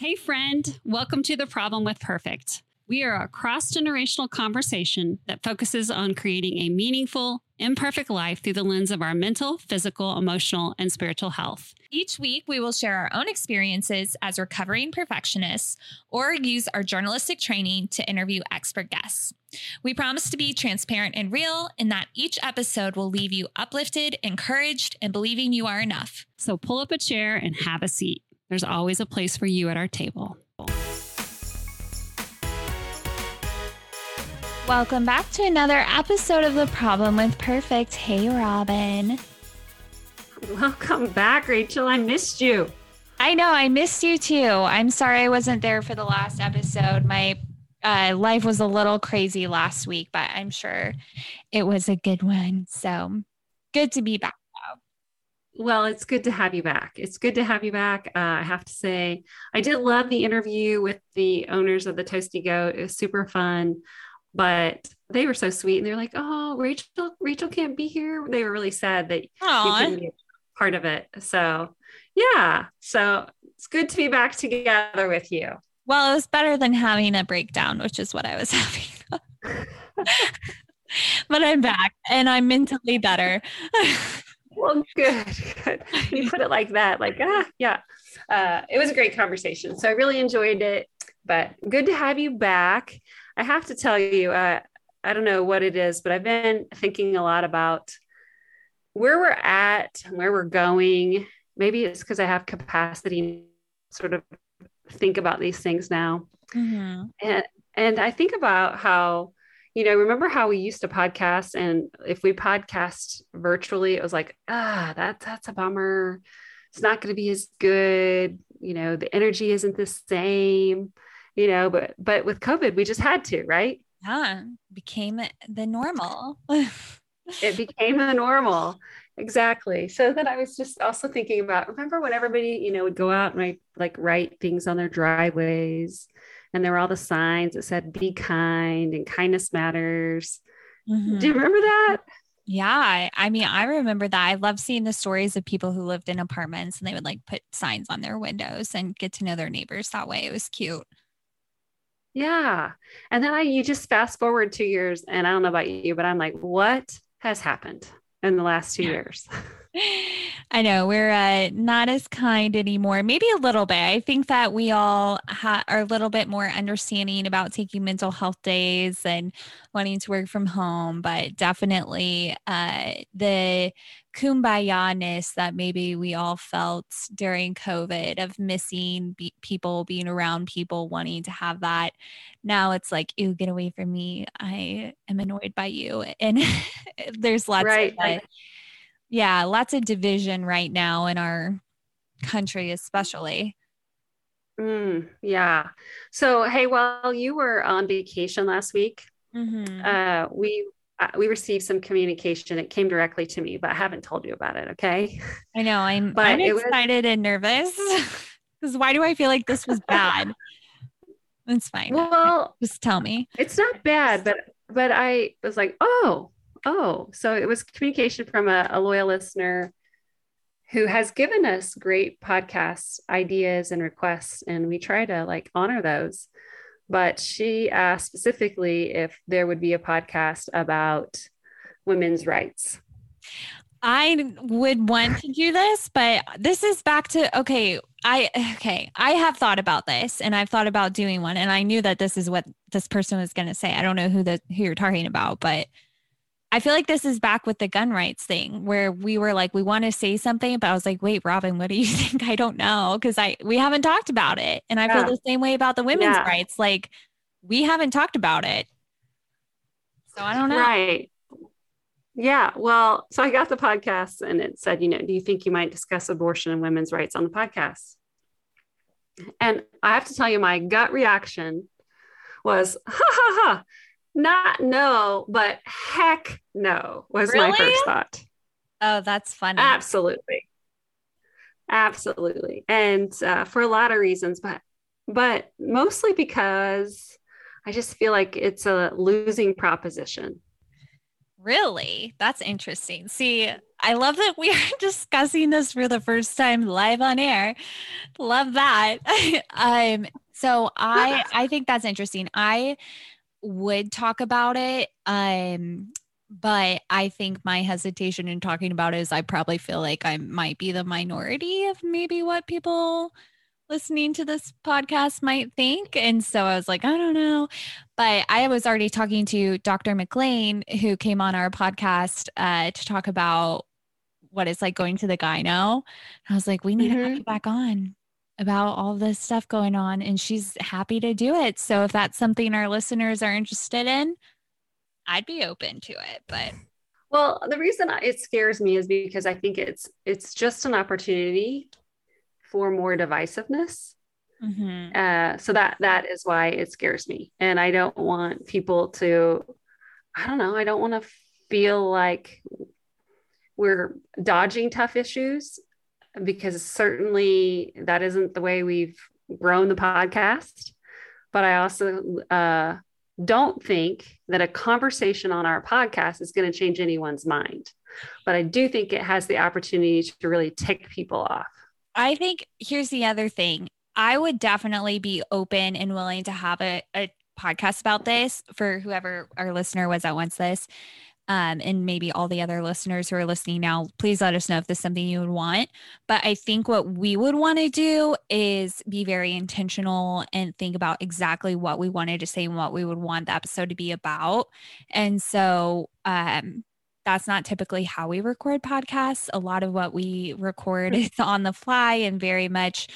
Hey, friend, welcome to The Problem with Perfect. We are a cross generational conversation that focuses on creating a meaningful, imperfect life through the lens of our mental, physical, emotional, and spiritual health. Each week, we will share our own experiences as recovering perfectionists or use our journalistic training to interview expert guests. We promise to be transparent and real, and that each episode will leave you uplifted, encouraged, and believing you are enough. So pull up a chair and have a seat. There's always a place for you at our table. Welcome back to another episode of The Problem with Perfect. Hey, Robin. Welcome back, Rachel. I missed you. I know, I missed you too. I'm sorry I wasn't there for the last episode. My uh, life was a little crazy last week, but I'm sure it was a good one. So good to be back. Well, it's good to have you back. It's good to have you back. Uh, I have to say, I did love the interview with the owners of the Toasty Goat. It was super fun but they were so sweet and they're like, oh, Rachel, Rachel can't be here. They were really sad that Aww. you couldn't be part of it. So yeah. So it's good to be back together with you. Well, it was better than having a breakdown, which is what I was having. but I'm back and I'm mentally better. well, good, good. You put it like that, like, ah, yeah. Uh, it was a great conversation. So I really enjoyed it, but good to have you back. I have to tell you, uh, I don't know what it is, but I've been thinking a lot about where we're at, where we're going. Maybe it's because I have capacity to sort of think about these things now. Mm-hmm. And and I think about how, you know, remember how we used to podcast and if we podcast virtually, it was like, ah, that's that's a bummer. It's not going to be as good. You know, the energy isn't the same you know, but but with COVID, we just had to, right? Yeah, became the normal. it became the normal. Exactly. So then I was just also thinking about remember when everybody, you know, would go out and write like write things on their driveways and there were all the signs that said be kind and kindness matters. Mm-hmm. Do you remember that? Yeah. I mean, I remember that. I love seeing the stories of people who lived in apartments and they would like put signs on their windows and get to know their neighbors that way. It was cute. Yeah. And then I, you just fast forward two years, and I don't know about you, but I'm like, what has happened in the last two years? I know we're uh, not as kind anymore. Maybe a little bit. I think that we all ha- are a little bit more understanding about taking mental health days and wanting to work from home, but definitely uh, the kumbaya-ness that maybe we all felt during COVID of missing be- people, being around people, wanting to have that. Now it's like, ew, get away from me. I am annoyed by you. And there's lots right. of that yeah, lots of division right now in our country, especially. Mm, yeah. So, hey, while you were on vacation last week, mm-hmm. uh, we uh, we received some communication. It came directly to me, but I haven't told you about it. Okay. I know. I'm. but I'm excited was... and nervous because why do I feel like this was bad? it's fine. Well, just tell me. It's not bad, but but I was like, oh, Oh, so it was communication from a, a loyal listener who has given us great podcast ideas and requests, and we try to like honor those. But she asked specifically if there would be a podcast about women's rights. I would want to do this, but this is back to okay. I okay. I have thought about this, and I've thought about doing one, and I knew that this is what this person was going to say. I don't know who the who you're talking about, but I feel like this is back with the gun rights thing where we were like, we want to say something, but I was like, wait, Robin, what do you think? I don't know. Cause I, we haven't talked about it. And I yeah. feel the same way about the women's yeah. rights. Like we haven't talked about it. So I don't know. Right. Yeah. Well, so I got the podcast and it said, you know, do you think you might discuss abortion and women's rights on the podcast? And I have to tell you, my gut reaction was, ha ha ha not no, but heck no was really? my first thought. Oh, that's funny. Absolutely. Absolutely. And uh, for a lot of reasons, but but mostly because I just feel like it's a losing proposition. Really? That's interesting. See, I love that we are discussing this for the first time live on air. Love that. um, so I I think that's interesting. I would talk about it. Um, but I think my hesitation in talking about it is I probably feel like I might be the minority of maybe what people listening to this podcast might think. And so I was like, I don't know. But I was already talking to Dr. McLean, who came on our podcast uh, to talk about what it's like going to the gyno. I was like, we need mm-hmm. to have you back on about all this stuff going on. And she's happy to do it. So if that's something our listeners are interested in, I'd be open to it. But well, the reason it scares me is because I think it's it's just an opportunity for more divisiveness. Mm-hmm. Uh, so that that is why it scares me, and I don't want people to. I don't know. I don't want to feel like we're dodging tough issues because certainly that isn't the way we've grown the podcast. But I also uh, don't think that a conversation on our podcast is going to change anyone's mind. But I do think it has the opportunity to really tick people off. I think here's the other thing. I would definitely be open and willing to have a, a podcast about this for whoever our listener was that wants this. Um, and maybe all the other listeners who are listening now, please let us know if this is something you would want. But I think what we would want to do is be very intentional and think about exactly what we wanted to say and what we would want the episode to be about. And so, um, that's not typically how we record podcasts. A lot of what we record is on the fly and very much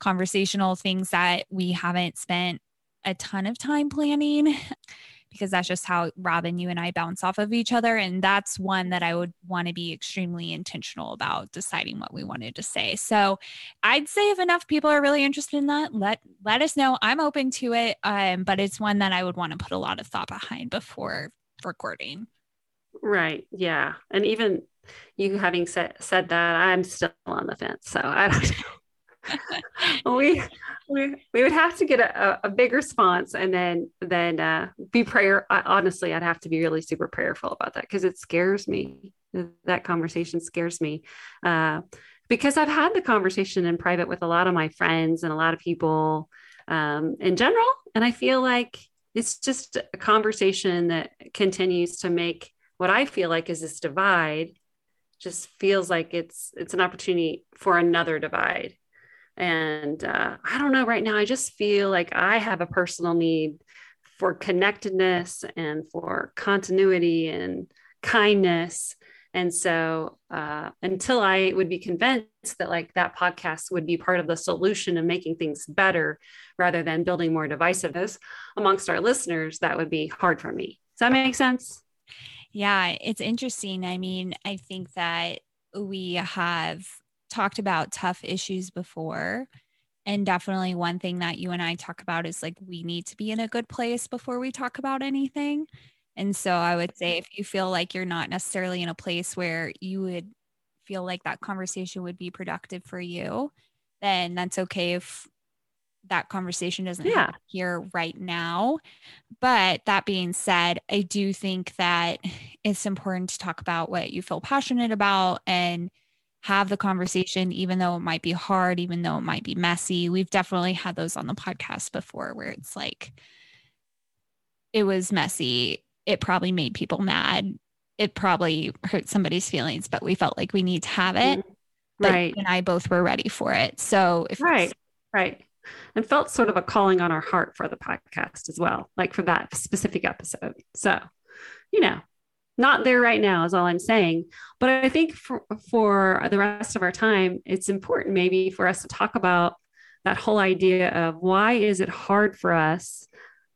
conversational things that we haven't spent a ton of time planning because that's just how Robin, you and I bounce off of each other. And that's one that I would want to be extremely intentional about deciding what we wanted to say. So I'd say if enough people are really interested in that, let let us know. I'm open to it. Um, but it's one that I would want to put a lot of thought behind before recording. Right. Yeah. And even you having said said that, I'm still on the fence. So I don't know. We, we we would have to get a, a big response and then then uh, be prayer. I, honestly, I'd have to be really super prayerful about that because it scares me. That conversation scares me uh, because I've had the conversation in private with a lot of my friends and a lot of people um, in general, and I feel like it's just a conversation that continues to make what I feel like is this divide just feels like it's it's an opportunity for another divide. And uh, I don't know right now. I just feel like I have a personal need for connectedness and for continuity and kindness. And so uh, until I would be convinced that like that podcast would be part of the solution of making things better rather than building more divisiveness amongst our listeners, that would be hard for me. Does that make sense? Yeah, it's interesting. I mean, I think that we have talked about tough issues before. And definitely one thing that you and I talk about is like we need to be in a good place before we talk about anything. And so I would say if you feel like you're not necessarily in a place where you would feel like that conversation would be productive for you, then that's okay if that conversation doesn't yeah. happen here right now. But that being said, I do think that it's important to talk about what you feel passionate about and have the conversation, even though it might be hard, even though it might be messy. We've definitely had those on the podcast before where it's like, it was messy. It probably made people mad. It probably hurt somebody's feelings, but we felt like we need to have it. Mm-hmm. Right. And I both were ready for it. So if right, right and felt sort of a calling on our heart for the podcast as well, like for that specific episode. So, you know, not there right now is all I'm saying. But I think for, for the rest of our time, it's important maybe for us to talk about that whole idea of why is it hard for us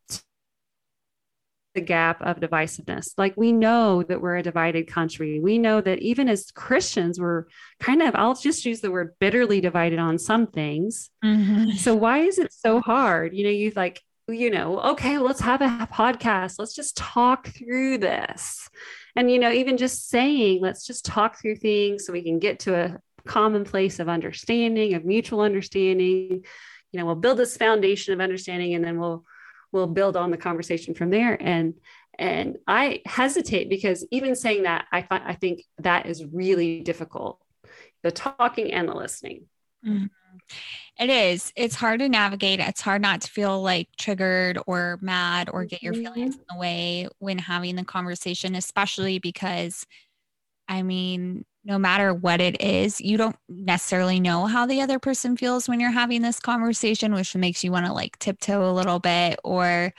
to the gap of divisiveness. Like we know that we're a divided country. We know that even as Christians, we're kind of, I'll just use the word bitterly divided on some things. Mm-hmm. So why is it so hard? You know, you like, you know, okay, let's have a podcast. Let's just talk through this. And, you know, even just saying, let's just talk through things so we can get to a common place of understanding, of mutual understanding. You know, we'll build this foundation of understanding and then we'll we'll build on the conversation from there and And I hesitate because even saying that, I find I think that is really difficult. The talking and the listening. Mm-hmm. It is. It's hard to navigate. It's hard not to feel like triggered or mad or get your feelings mm-hmm. in the way when having the conversation, especially because, I mean, no matter what it is, you don't necessarily know how the other person feels when you're having this conversation, which makes you want to like tiptoe a little bit, or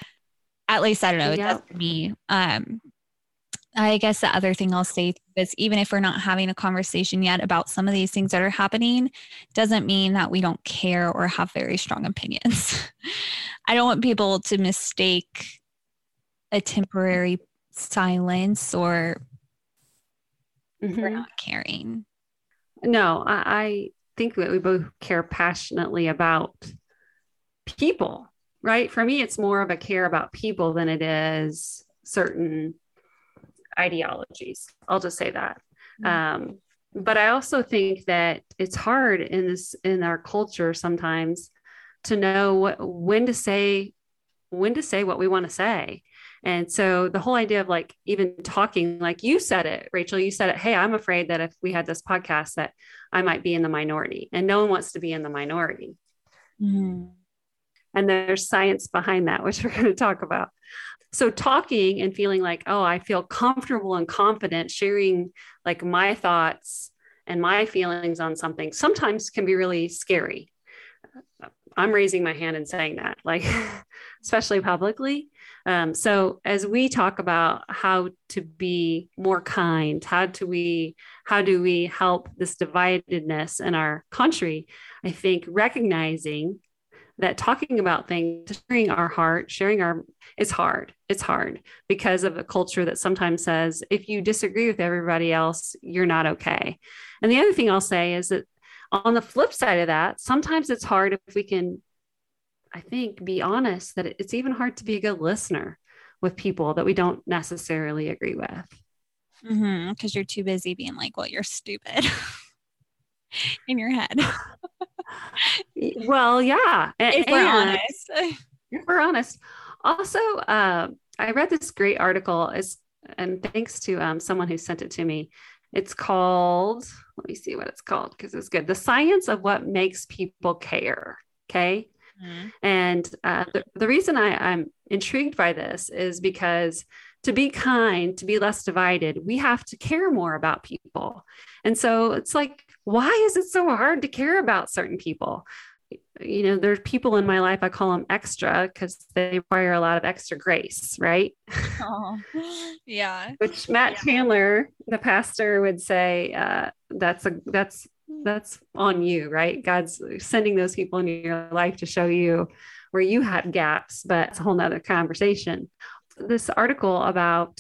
at least I don't know, it does me. Um, I guess the other thing I'll say is even if we're not having a conversation yet about some of these things that are happening, doesn't mean that we don't care or have very strong opinions. I don't want people to mistake a temporary silence or mm-hmm. we're not caring. No, I, I think that we both care passionately about people, right? For me, it's more of a care about people than it is certain ideologies. I'll just say that. Mm-hmm. Um, but I also think that it's hard in this in our culture sometimes to know what, when to say when to say what we want to say. And so the whole idea of like even talking, like you said it, Rachel, you said it. Hey, I'm afraid that if we had this podcast, that I might be in the minority, and no one wants to be in the minority. Mm-hmm. And there's science behind that, which we're going to talk about so talking and feeling like oh i feel comfortable and confident sharing like my thoughts and my feelings on something sometimes can be really scary. I'm raising my hand and saying that like especially publicly. Um, so as we talk about how to be more kind how do we how do we help this dividedness in our country i think recognizing that talking about things, sharing our heart, sharing our, it's hard. It's hard because of a culture that sometimes says if you disagree with everybody else, you're not okay. And the other thing I'll say is that on the flip side of that, sometimes it's hard if we can, I think, be honest that it's even hard to be a good listener with people that we don't necessarily agree with. Because mm-hmm, you're too busy being like, well, you're stupid in your head. well, yeah. If we're honest. If we're honest. Also, uh, I read this great article, is, and thanks to um, someone who sent it to me. It's called, let me see what it's called because it's good. The Science of What Makes People Care. Okay. Mm-hmm. And uh, the, the reason I, I'm intrigued by this is because to be kind, to be less divided, we have to care more about people. And so it's like, why is it so hard to care about certain people? You know, there's people in my life, I call them extra because they require a lot of extra grace, right? Oh, yeah. Which Matt yeah. Chandler, the pastor, would say uh, that's a that's that's on you, right? God's sending those people in your life to show you where you had gaps, but it's a whole nother conversation this article about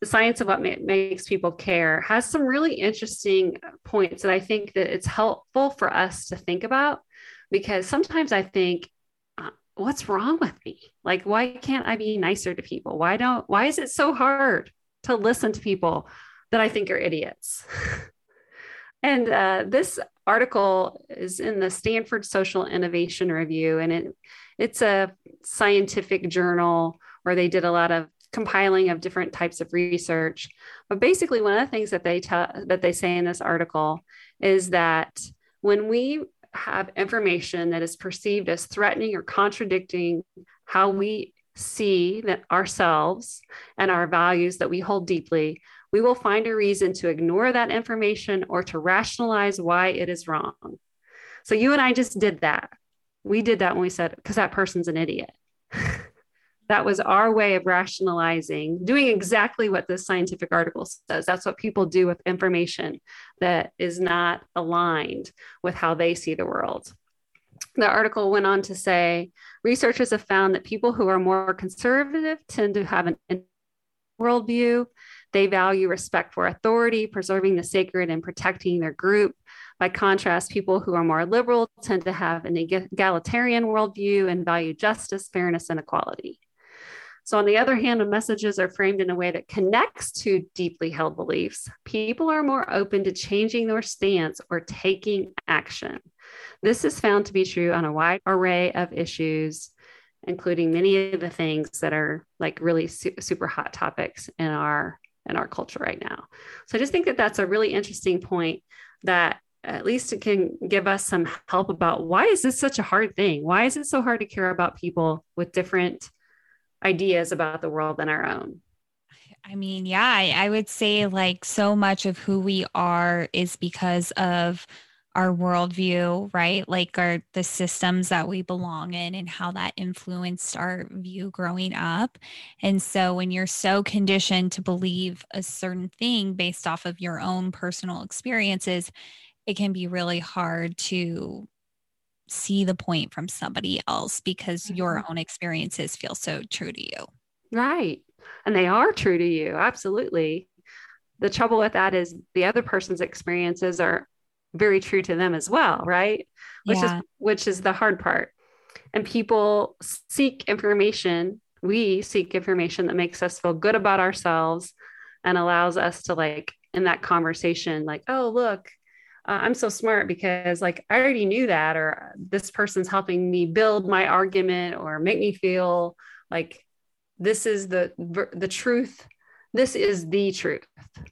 the science of what ma- makes people care has some really interesting points that I think that it's helpful for us to think about because sometimes I think uh, what's wrong with me? Like why can't I be nicer to people? Why don't why is it so hard to listen to people that I think are idiots? and uh, this article is in the Stanford Social Innovation Review and it it's a scientific journal where they did a lot of compiling of different types of research. But basically, one of the things that they tell that they say in this article is that when we have information that is perceived as threatening or contradicting how we see that ourselves and our values that we hold deeply, we will find a reason to ignore that information or to rationalize why it is wrong. So you and I just did that. We did that when we said, because that person's an idiot. That was our way of rationalizing doing exactly what this scientific article says. That's what people do with information that is not aligned with how they see the world. The article went on to say researchers have found that people who are more conservative tend to have an worldview. They value respect for authority preserving the sacred and protecting their group. By contrast, people who are more liberal tend to have an egalitarian worldview and value justice, fairness, and equality. So, on the other hand, when messages are framed in a way that connects to deeply held beliefs, people are more open to changing their stance or taking action. This is found to be true on a wide array of issues, including many of the things that are like really su- super hot topics in our in our culture right now. So I just think that that's a really interesting point that at least it can give us some help about why is this such a hard thing? Why is it so hard to care about people with different ideas about the world than our own? I mean, yeah, I, I would say like so much of who we are is because of our worldview, right? Like our the systems that we belong in and how that influenced our view growing up. And so when you're so conditioned to believe a certain thing based off of your own personal experiences, it can be really hard to see the point from somebody else because mm-hmm. your own experiences feel so true to you. Right. And they are true to you. Absolutely. The trouble with that is the other person's experiences are very true to them as well, right? Which yeah. is which is the hard part. And people seek information, we seek information that makes us feel good about ourselves and allows us to like in that conversation like, "Oh, look, uh, I'm so smart because like I already knew that or this person's helping me build my argument or make me feel like this is the the truth. This is the truth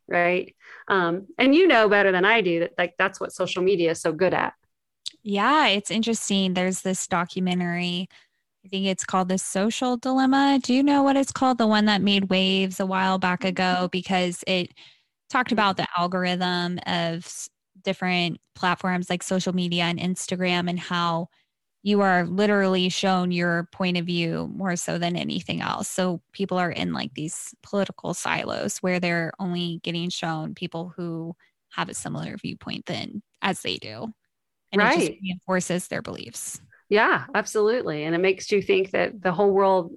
right? Um, and you know better than i do that like that's what social media is so good at. Yeah it's interesting. There's this documentary i think it's called the social dilemma. Do you know what it's called? The one that made waves a while back ago mm-hmm. because it talked about the algorithm of different platforms like social media and instagram and how you are literally shown your point of view more so than anything else. So people are in like these political silos where they're only getting shown people who have a similar viewpoint than as they do. And right. it just reinforces their beliefs. Yeah, absolutely. And it makes you think that the whole world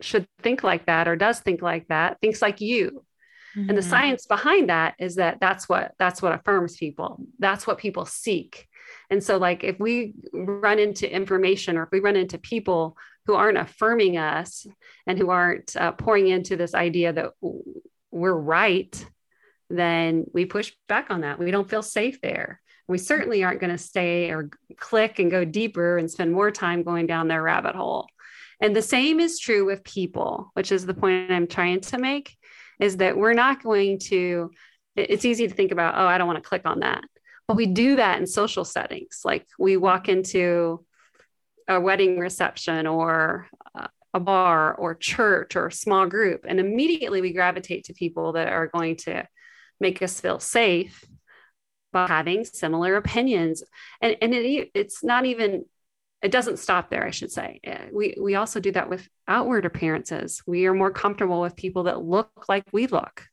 should think like that or does think like that, thinks like you. Mm-hmm. And the mm-hmm. science behind that is that that's what that's what affirms people. That's what people seek and so, like, if we run into information or if we run into people who aren't affirming us and who aren't uh, pouring into this idea that we're right, then we push back on that. We don't feel safe there. We certainly aren't going to stay or click and go deeper and spend more time going down their rabbit hole. And the same is true with people, which is the point I'm trying to make is that we're not going to, it's easy to think about, oh, I don't want to click on that. But we do that in social settings. Like we walk into a wedding reception or a bar or church or a small group, and immediately we gravitate to people that are going to make us feel safe by having similar opinions. And, and it, it's not even, it doesn't stop there, I should say. Uh, we, we also do that with outward appearances. We are more comfortable with people that look like we look.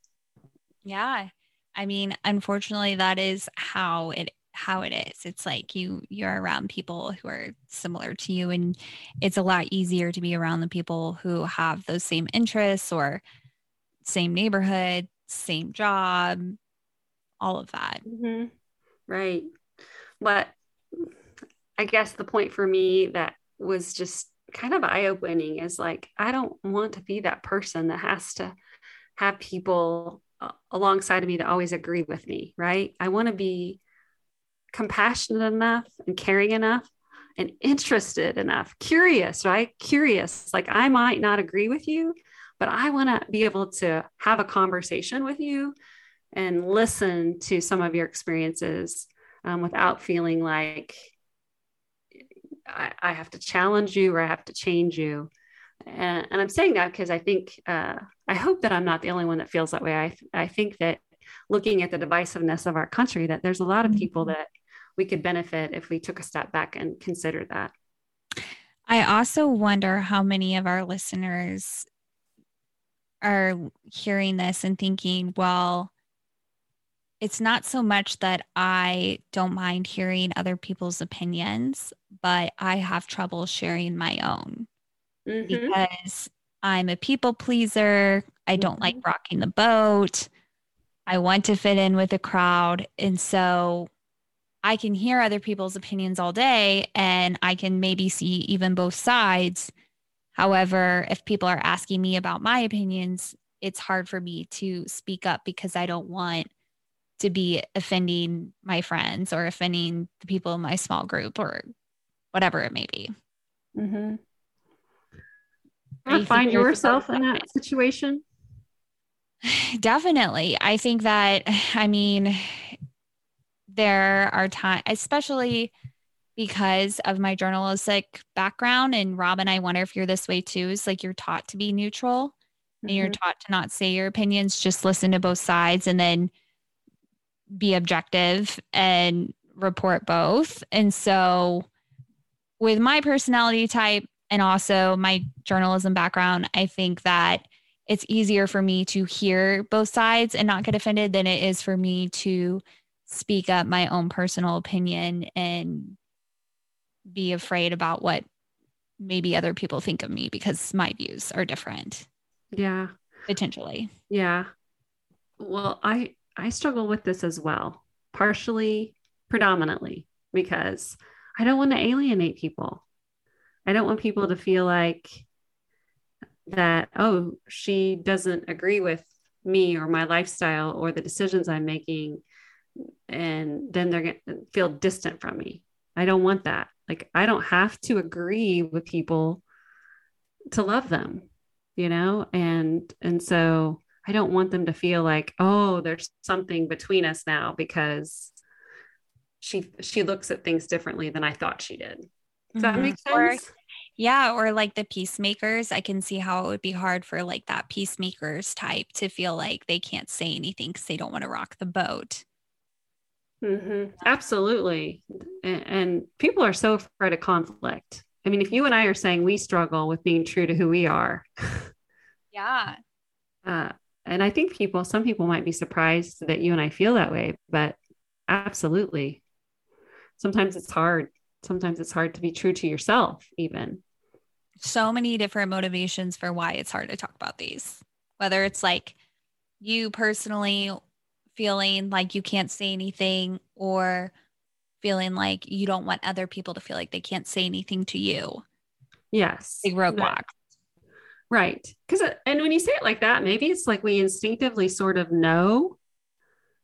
Yeah. I mean, unfortunately, that is how it how it is. It's like you you're around people who are similar to you, and it's a lot easier to be around the people who have those same interests or same neighborhood, same job, all of that. Mm-hmm. Right. But I guess the point for me that was just kind of eye opening is like, I don't want to be that person that has to have people alongside of me to always agree with me, right? I want to be compassionate enough and caring enough and interested enough, curious, right? Curious. Like I might not agree with you, but I want to be able to have a conversation with you and listen to some of your experiences um, without feeling like I, I, have to challenge you or I have to change you. And, and I'm saying that because I think, uh, I hope that I'm not the only one that feels that way. I, I think that looking at the divisiveness of our country, that there's a lot of people mm-hmm. that we could benefit if we took a step back and considered that. I also wonder how many of our listeners are hearing this and thinking, well, it's not so much that I don't mind hearing other people's opinions, but I have trouble sharing my own mm-hmm. because I'm a people pleaser. I don't mm-hmm. like rocking the boat. I want to fit in with the crowd. And so I can hear other people's opinions all day and I can maybe see even both sides. However, if people are asking me about my opinions, it's hard for me to speak up because I don't want to be offending my friends or offending the people in my small group or whatever it may be. Mm-hmm. ever find yourself in that situation? Definitely. I think that, I mean, there are times, especially because of my journalistic background. And Robin, I wonder if you're this way too, is like you're taught to be neutral mm-hmm. and you're mm-hmm. taught to not say your opinions, just listen to both sides and then be objective and report both. And so, with my personality type and also my journalism background, I think that it's easier for me to hear both sides and not get offended than it is for me to speak up my own personal opinion and be afraid about what maybe other people think of me because my views are different. Yeah. Potentially. Yeah. Well, I I struggle with this as well. Partially, predominantly because I don't want to alienate people. I don't want people to feel like that oh, she doesn't agree with me or my lifestyle or the decisions I'm making and then they're going to feel distant from me. I don't want that. Like, I don't have to agree with people to love them, you know? And, and so I don't want them to feel like, oh, there's something between us now because she, she looks at things differently than I thought she did. Does mm-hmm. that make sense? Or, yeah. Or like the peacemakers, I can see how it would be hard for like that peacemakers type to feel like they can't say anything because they don't want to rock the boat. Mm-hmm. Absolutely. And, and people are so afraid of conflict. I mean, if you and I are saying we struggle with being true to who we are. yeah. Uh, and I think people, some people might be surprised that you and I feel that way, but absolutely. Sometimes it's hard. Sometimes it's hard to be true to yourself, even. So many different motivations for why it's hard to talk about these, whether it's like you personally feeling like you can't say anything or feeling like you don't want other people to feel like they can't say anything to you. Yes. Big roadblock. Right. Because, uh, and when you say it like that, maybe it's like we instinctively sort of know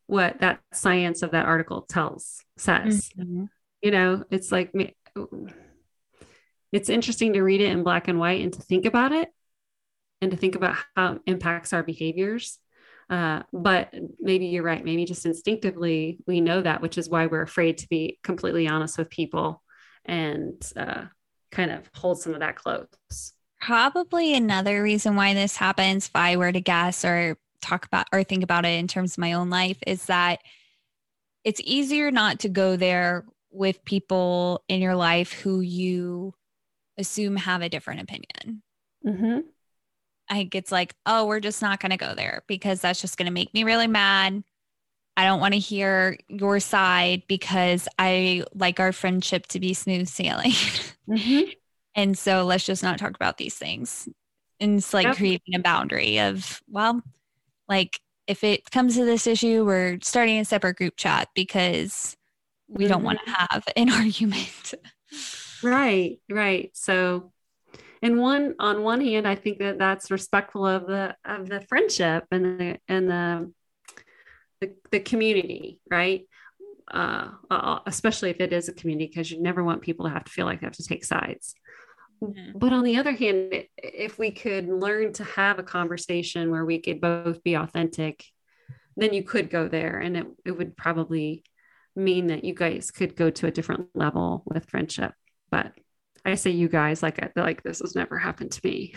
what that science of that article tells, says. Mm-hmm. You know, it's like, it's interesting to read it in black and white and to think about it and to think about how it impacts our behaviors. Uh, but maybe you're right. Maybe just instinctively we know that, which is why we're afraid to be completely honest with people and uh, kind of hold some of that close. Probably another reason why this happens, if I were to guess or talk about or think about it in terms of my own life, is that it's easier not to go there with people in your life who you assume have a different opinion. Mm-hmm. I think it's like, oh, we're just not going to go there because that's just going to make me really mad. I don't want to hear your side because I like our friendship to be smooth sailing. Mm-hmm. And so let's just not talk about these things. And it's like yep. creating a boundary of, well, like if it comes to this issue, we're starting a separate group chat because we mm-hmm. don't want to have an argument. Right, right. So and one on one hand i think that that's respectful of the of the friendship and the and the the, the community right uh, uh especially if it is a community because you never want people to have to feel like they have to take sides mm-hmm. but on the other hand if we could learn to have a conversation where we could both be authentic then you could go there and it, it would probably mean that you guys could go to a different level with friendship but I say you guys like like this has never happened to me.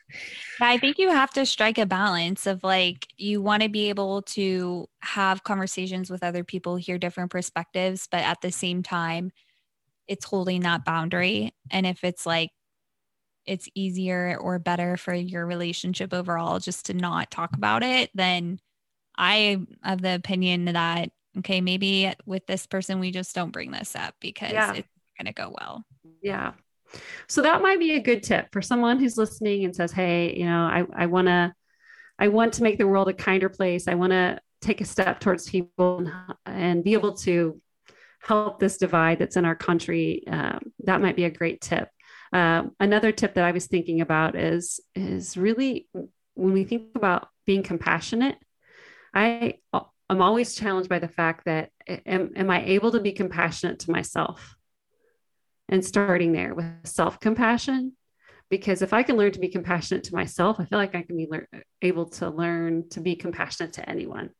I think you have to strike a balance of like you want to be able to have conversations with other people, hear different perspectives, but at the same time, it's holding that boundary. And if it's like it's easier or better for your relationship overall just to not talk about it, then I have the opinion that okay, maybe with this person we just don't bring this up because yeah. it's going to go well. Yeah. So that might be a good tip for someone who's listening and says, Hey, you know, I, I want to, I want to make the world a kinder place. I want to take a step towards people and, and, be able to help this divide that's in our country. Um, that might be a great tip. Um, another tip that I was thinking about is, is really when we think about being compassionate, I, I'm always challenged by the fact that am, am I able to be compassionate to myself? and starting there with self compassion because if I can learn to be compassionate to myself, I feel like I can be lear- able to learn to be compassionate to anyone.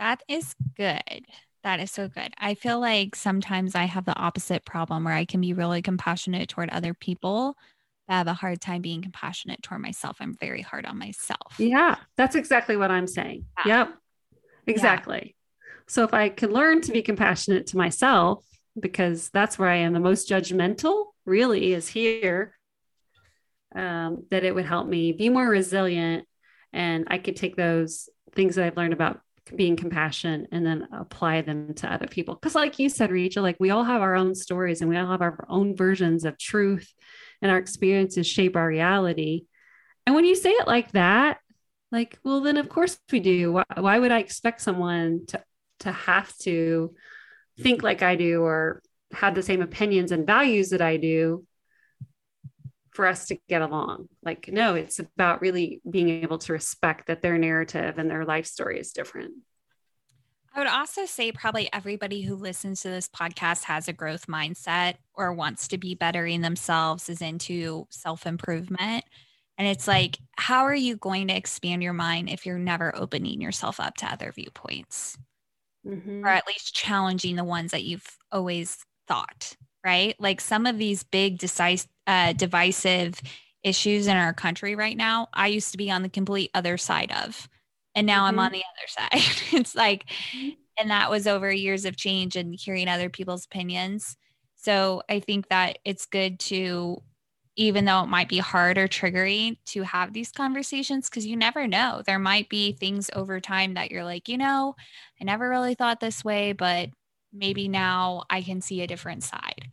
That is good. That is so good. I feel like sometimes I have the opposite problem where I can be really compassionate toward other people. I have a hard time being compassionate toward myself. I'm very hard on myself. Yeah, that's exactly what I'm saying. Yeah. Yep. Exactly. Yeah. So if I can learn to be compassionate to myself, because that's where I am the most judgmental, really is here, um, that it would help me be more resilient. And I could take those things that I've learned about being compassionate and then apply them to other people. Because, like you said, Rachel, like we all have our own stories and we all have our own versions of truth, and our experiences shape our reality. And when you say it like that, like, well, then of course we do. Why, why would I expect someone to to have to think like I do or have the same opinions and values that I do for us to get along. Like, no, it's about really being able to respect that their narrative and their life story is different. I would also say probably everybody who listens to this podcast has a growth mindset or wants to be bettering themselves, is into self improvement. And it's like, how are you going to expand your mind if you're never opening yourself up to other viewpoints? Mm-hmm. Or at least challenging the ones that you've always thought, right? Like some of these big decisive uh, divisive issues in our country right now, I used to be on the complete other side of. And now mm-hmm. I'm on the other side. it's like, mm-hmm. and that was over years of change and hearing other people's opinions. So I think that it's good to, even though it might be hard or triggering to have these conversations, because you never know. There might be things over time that you're like, you know, I never really thought this way, but maybe now I can see a different side.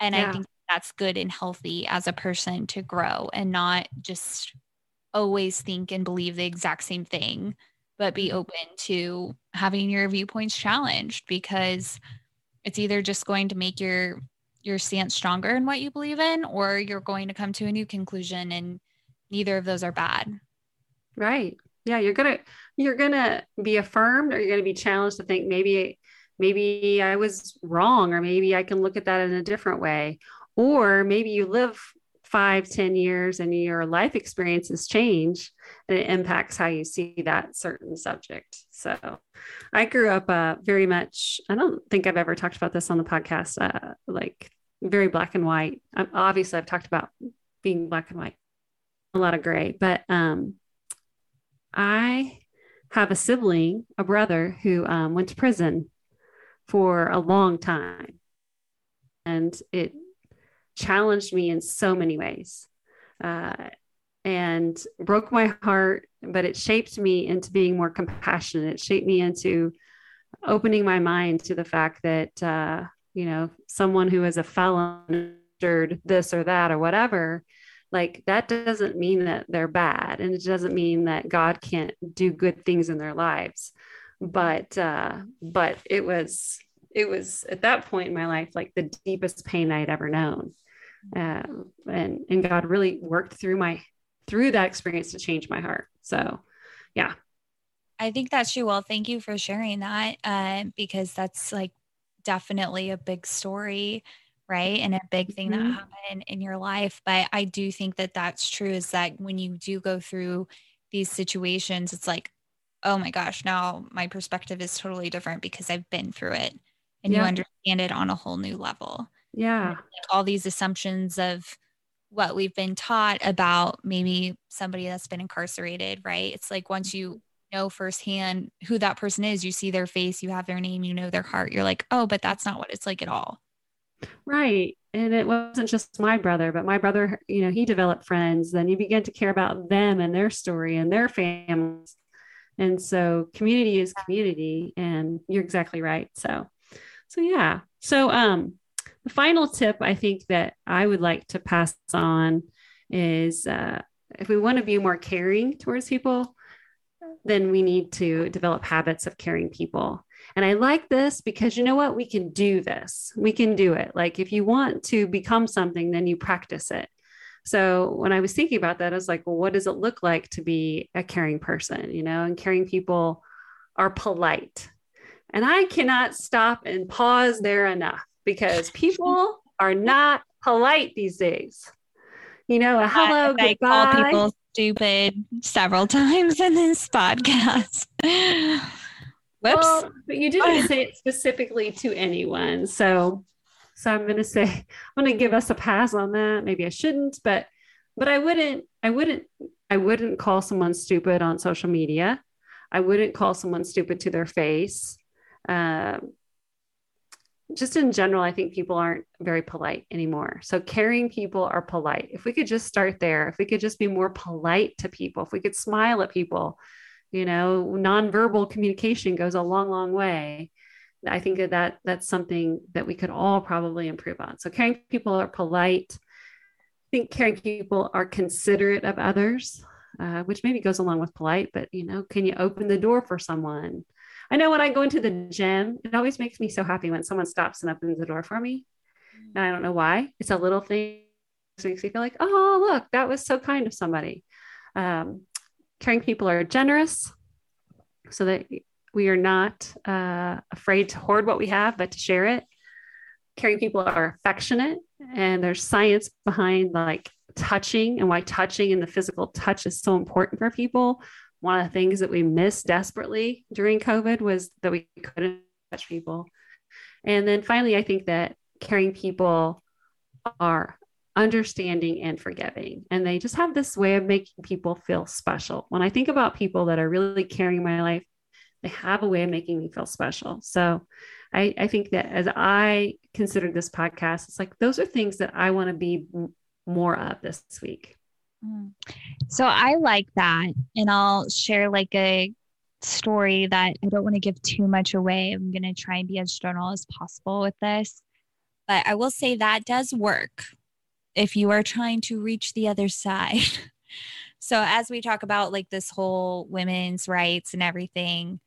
And yeah. I think that's good and healthy as a person to grow and not just always think and believe the exact same thing, but be mm-hmm. open to having your viewpoints challenged because it's either just going to make your your stance stronger in what you believe in or you're going to come to a new conclusion and neither of those are bad. Right. Yeah, you're going to you're going to be affirmed or you're going to be challenged to think maybe maybe I was wrong or maybe I can look at that in a different way or maybe you live five, ten years and your life experiences change and it impacts how you see that certain subject. So I grew up uh, very much, I don't think I've ever talked about this on the podcast, uh, like very black and white. I'm, obviously, I've talked about being black and white, a lot of gray, but um, I have a sibling, a brother who um, went to prison for a long time. And it challenged me in so many ways uh, and broke my heart, but it shaped me into being more compassionate. It shaped me into opening my mind to the fact that, uh, you know, someone who is a felon, this or that or whatever, like that doesn't mean that they're bad. And it doesn't mean that God can't do good things in their lives. But, uh, but it was, it was at that point in my life, like the deepest pain I'd ever known um, and and God really worked through my through that experience to change my heart. So, yeah. I think that's true. Well, thank you for sharing that uh, because that's like definitely a big story, right? And a big thing mm-hmm. that happened in your life. But I do think that that's true is that when you do go through these situations, it's like, oh my gosh, now my perspective is totally different because I've been through it and yeah. you understand it on a whole new level. Yeah. Like all these assumptions of what we've been taught about maybe somebody that's been incarcerated, right? It's like once you know firsthand who that person is, you see their face, you have their name, you know their heart, you're like, oh, but that's not what it's like at all. Right. And it wasn't just my brother, but my brother, you know, he developed friends. Then you begin to care about them and their story and their families. And so community is community. And you're exactly right. So, so yeah. So, um, the final tip I think that I would like to pass on is uh, if we want to be more caring towards people, then we need to develop habits of caring people. And I like this because you know what? We can do this. We can do it. Like if you want to become something, then you practice it. So when I was thinking about that, I was like, well, what does it look like to be a caring person? You know, and caring people are polite. And I cannot stop and pause there enough because people are not polite these days. You know, a hello, I goodbye. call people stupid several times in this podcast. Whoops. Well, but you didn't say it specifically to anyone. So so I'm gonna say I'm gonna give us a pass on that. Maybe I shouldn't, but but I wouldn't I wouldn't I wouldn't call someone stupid on social media. I wouldn't call someone stupid to their face. Um, just in general, I think people aren't very polite anymore. So caring people are polite. If we could just start there, if we could just be more polite to people, if we could smile at people, you know, nonverbal communication goes a long, long way. I think that, that that's something that we could all probably improve on. So caring people are polite. I think caring people are considerate of others, uh, which maybe goes along with polite, but you know, can you open the door for someone? I know when I go into the gym, it always makes me so happy when someone stops and opens the door for me. And I don't know why. It's a little thing that makes me feel like, oh, look, that was so kind of somebody. Um, caring people are generous so that we are not uh, afraid to hoard what we have, but to share it. Caring people are affectionate, and there's science behind like touching and why touching and the physical touch is so important for people. One of the things that we missed desperately during COVID was that we couldn't touch people. And then finally, I think that caring people are understanding and forgiving. And they just have this way of making people feel special. When I think about people that are really caring my life, they have a way of making me feel special. So I, I think that as I considered this podcast, it's like those are things that I want to be more of this week. So I like that. And I'll share like a story that I don't want to give too much away. I'm going to try and be as general as possible with this. But I will say that does work if you are trying to reach the other side. so, as we talk about like this whole women's rights and everything,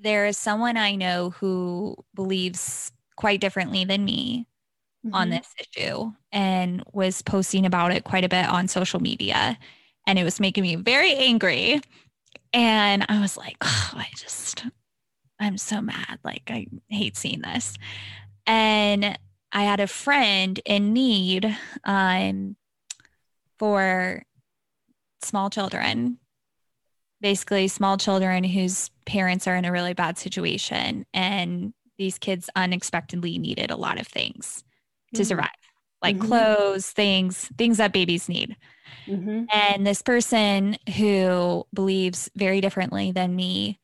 there is someone I know who believes quite differently than me mm-hmm. on this issue and was posting about it quite a bit on social media. And it was making me very angry. And I was like, oh, I just, I'm so mad. Like, I hate seeing this. And I had a friend in need um, for small children basically small children whose parents are in a really bad situation and these kids unexpectedly needed a lot of things to mm-hmm. survive like mm-hmm. clothes things things that babies need mm-hmm. and this person who believes very differently than me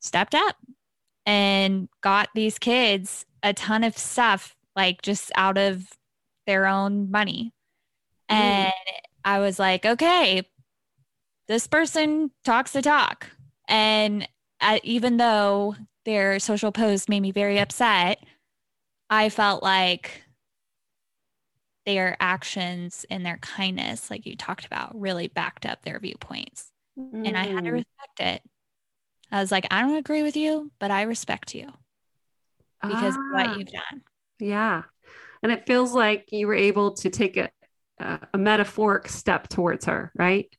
stepped up and got these kids a ton of stuff like just out of their own money mm. and i was like okay this person talks the talk. And even though their social post made me very upset, I felt like their actions and their kindness, like you talked about, really backed up their viewpoints. Mm. And I had to mm. respect it. I was like, I don't agree with you, but I respect you because ah, of what you've done. Yeah. And it feels like you were able to take a, a metaphoric step towards her, right?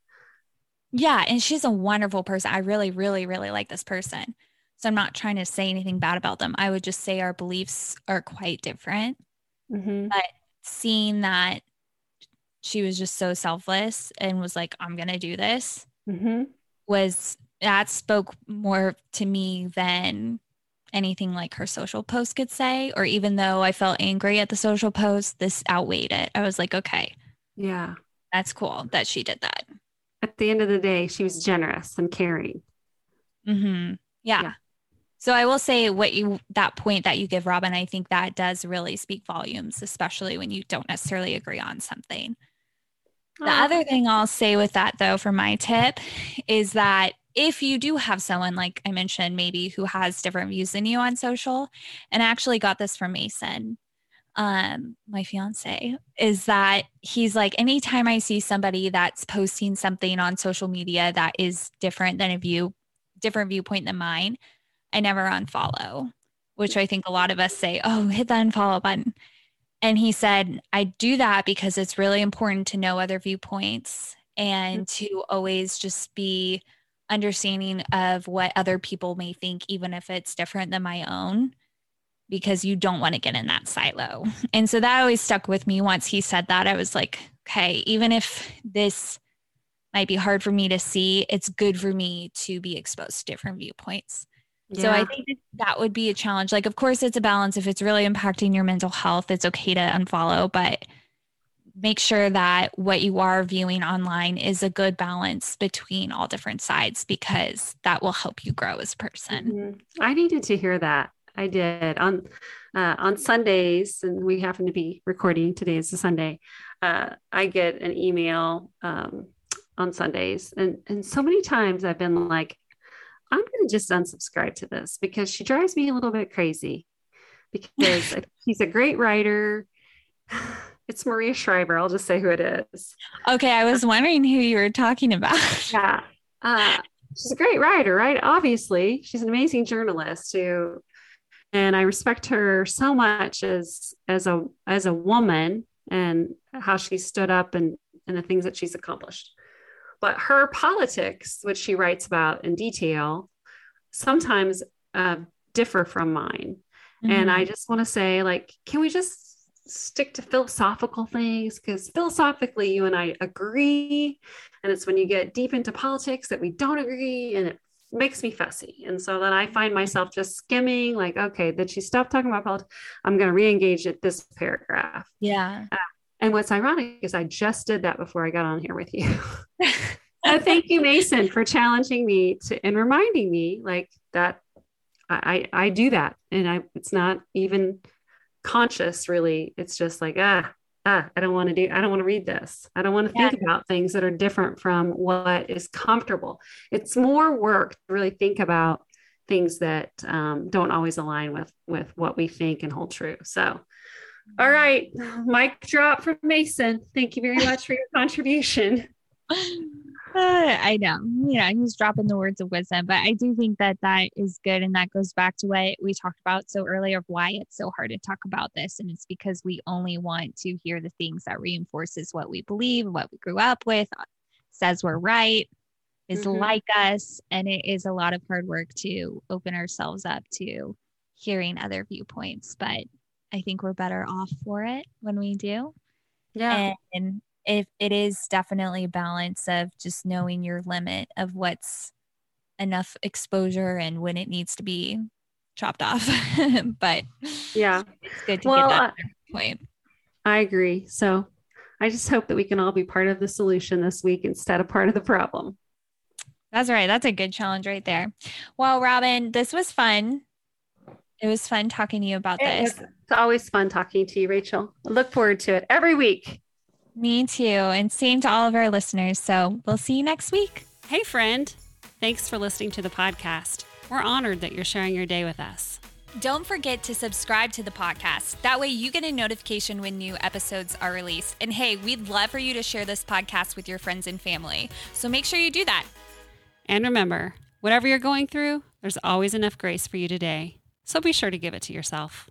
Yeah. And she's a wonderful person. I really, really, really like this person. So I'm not trying to say anything bad about them. I would just say our beliefs are quite different. Mm-hmm. But seeing that she was just so selfless and was like, I'm going to do this mm-hmm. was that spoke more to me than anything like her social post could say. Or even though I felt angry at the social post, this outweighed it. I was like, okay. Yeah. That's cool that she did that at the end of the day, she was generous and caring. Mm-hmm. Yeah. yeah. So I will say what you that point that you give, Robin, I think that does really speak volumes, especially when you don't necessarily agree on something. The uh, other thing I'll say with that though, for my tip, is that if you do have someone like I mentioned, maybe who has different views than you on social, and I actually got this from Mason um my fiance is that he's like anytime i see somebody that's posting something on social media that is different than a view different viewpoint than mine i never unfollow which i think a lot of us say oh hit the unfollow button and he said i do that because it's really important to know other viewpoints and mm-hmm. to always just be understanding of what other people may think even if it's different than my own because you don't want to get in that silo. And so that always stuck with me once he said that. I was like, okay, even if this might be hard for me to see, it's good for me to be exposed to different viewpoints. Yeah. So I think that would be a challenge. Like, of course, it's a balance. If it's really impacting your mental health, it's okay to unfollow, but make sure that what you are viewing online is a good balance between all different sides because that will help you grow as a person. Mm-hmm. I needed to hear that. I did on uh, on Sundays, and we happen to be recording today is a Sunday. Uh, I get an email um, on Sundays, and and so many times I've been like, I'm going to just unsubscribe to this because she drives me a little bit crazy. Because she's a great writer. It's Maria Shriver. I'll just say who it is. Okay, I was wondering who you were talking about. yeah, uh, she's a great writer, right? Obviously, she's an amazing journalist who, and I respect her so much as as a as a woman and how she stood up and and the things that she's accomplished. But her politics, which she writes about in detail, sometimes uh, differ from mine. Mm-hmm. And I just want to say, like, can we just stick to philosophical things? Because philosophically you and I agree and it's when you get deep into politics that we don't agree and it makes me fussy. And so then I find myself just skimming like okay did she stop talking about politics? I'm going to re-engage at this paragraph. Yeah. Uh, and what's ironic is I just did that before I got on here with you. Uh, thank you Mason for challenging me to and reminding me like that I, I do that. And I it's not even conscious really. It's just like ah ah i don't want to do i don't want to read this. I don't want to yeah. think about things that are different from what is comfortable. It's more work to really think about things that um, don't always align with with what we think and hold true. So all right mic drop from mason thank you very much for your contribution Uh, I know, you know, he's dropping the words of wisdom, but I do think that that is good. And that goes back to what we talked about so earlier of why it's so hard to talk about this. And it's because we only want to hear the things that reinforces what we believe, what we grew up with, says we're right, is mm-hmm. like us. And it is a lot of hard work to open ourselves up to hearing other viewpoints. But I think we're better off for it when we do. Yeah. And if it is definitely a balance of just knowing your limit of what's enough exposure and when it needs to be chopped off. but yeah, it's good to well, get that uh, point. I agree. So I just hope that we can all be part of the solution this week instead of part of the problem. That's right. That's a good challenge right there. Well, Robin, this was fun. It was fun talking to you about it this. It's always fun talking to you, Rachel. I look forward to it every week. Me too. And same to all of our listeners. So we'll see you next week. Hey, friend. Thanks for listening to the podcast. We're honored that you're sharing your day with us. Don't forget to subscribe to the podcast. That way, you get a notification when new episodes are released. And hey, we'd love for you to share this podcast with your friends and family. So make sure you do that. And remember, whatever you're going through, there's always enough grace for you today. So be sure to give it to yourself.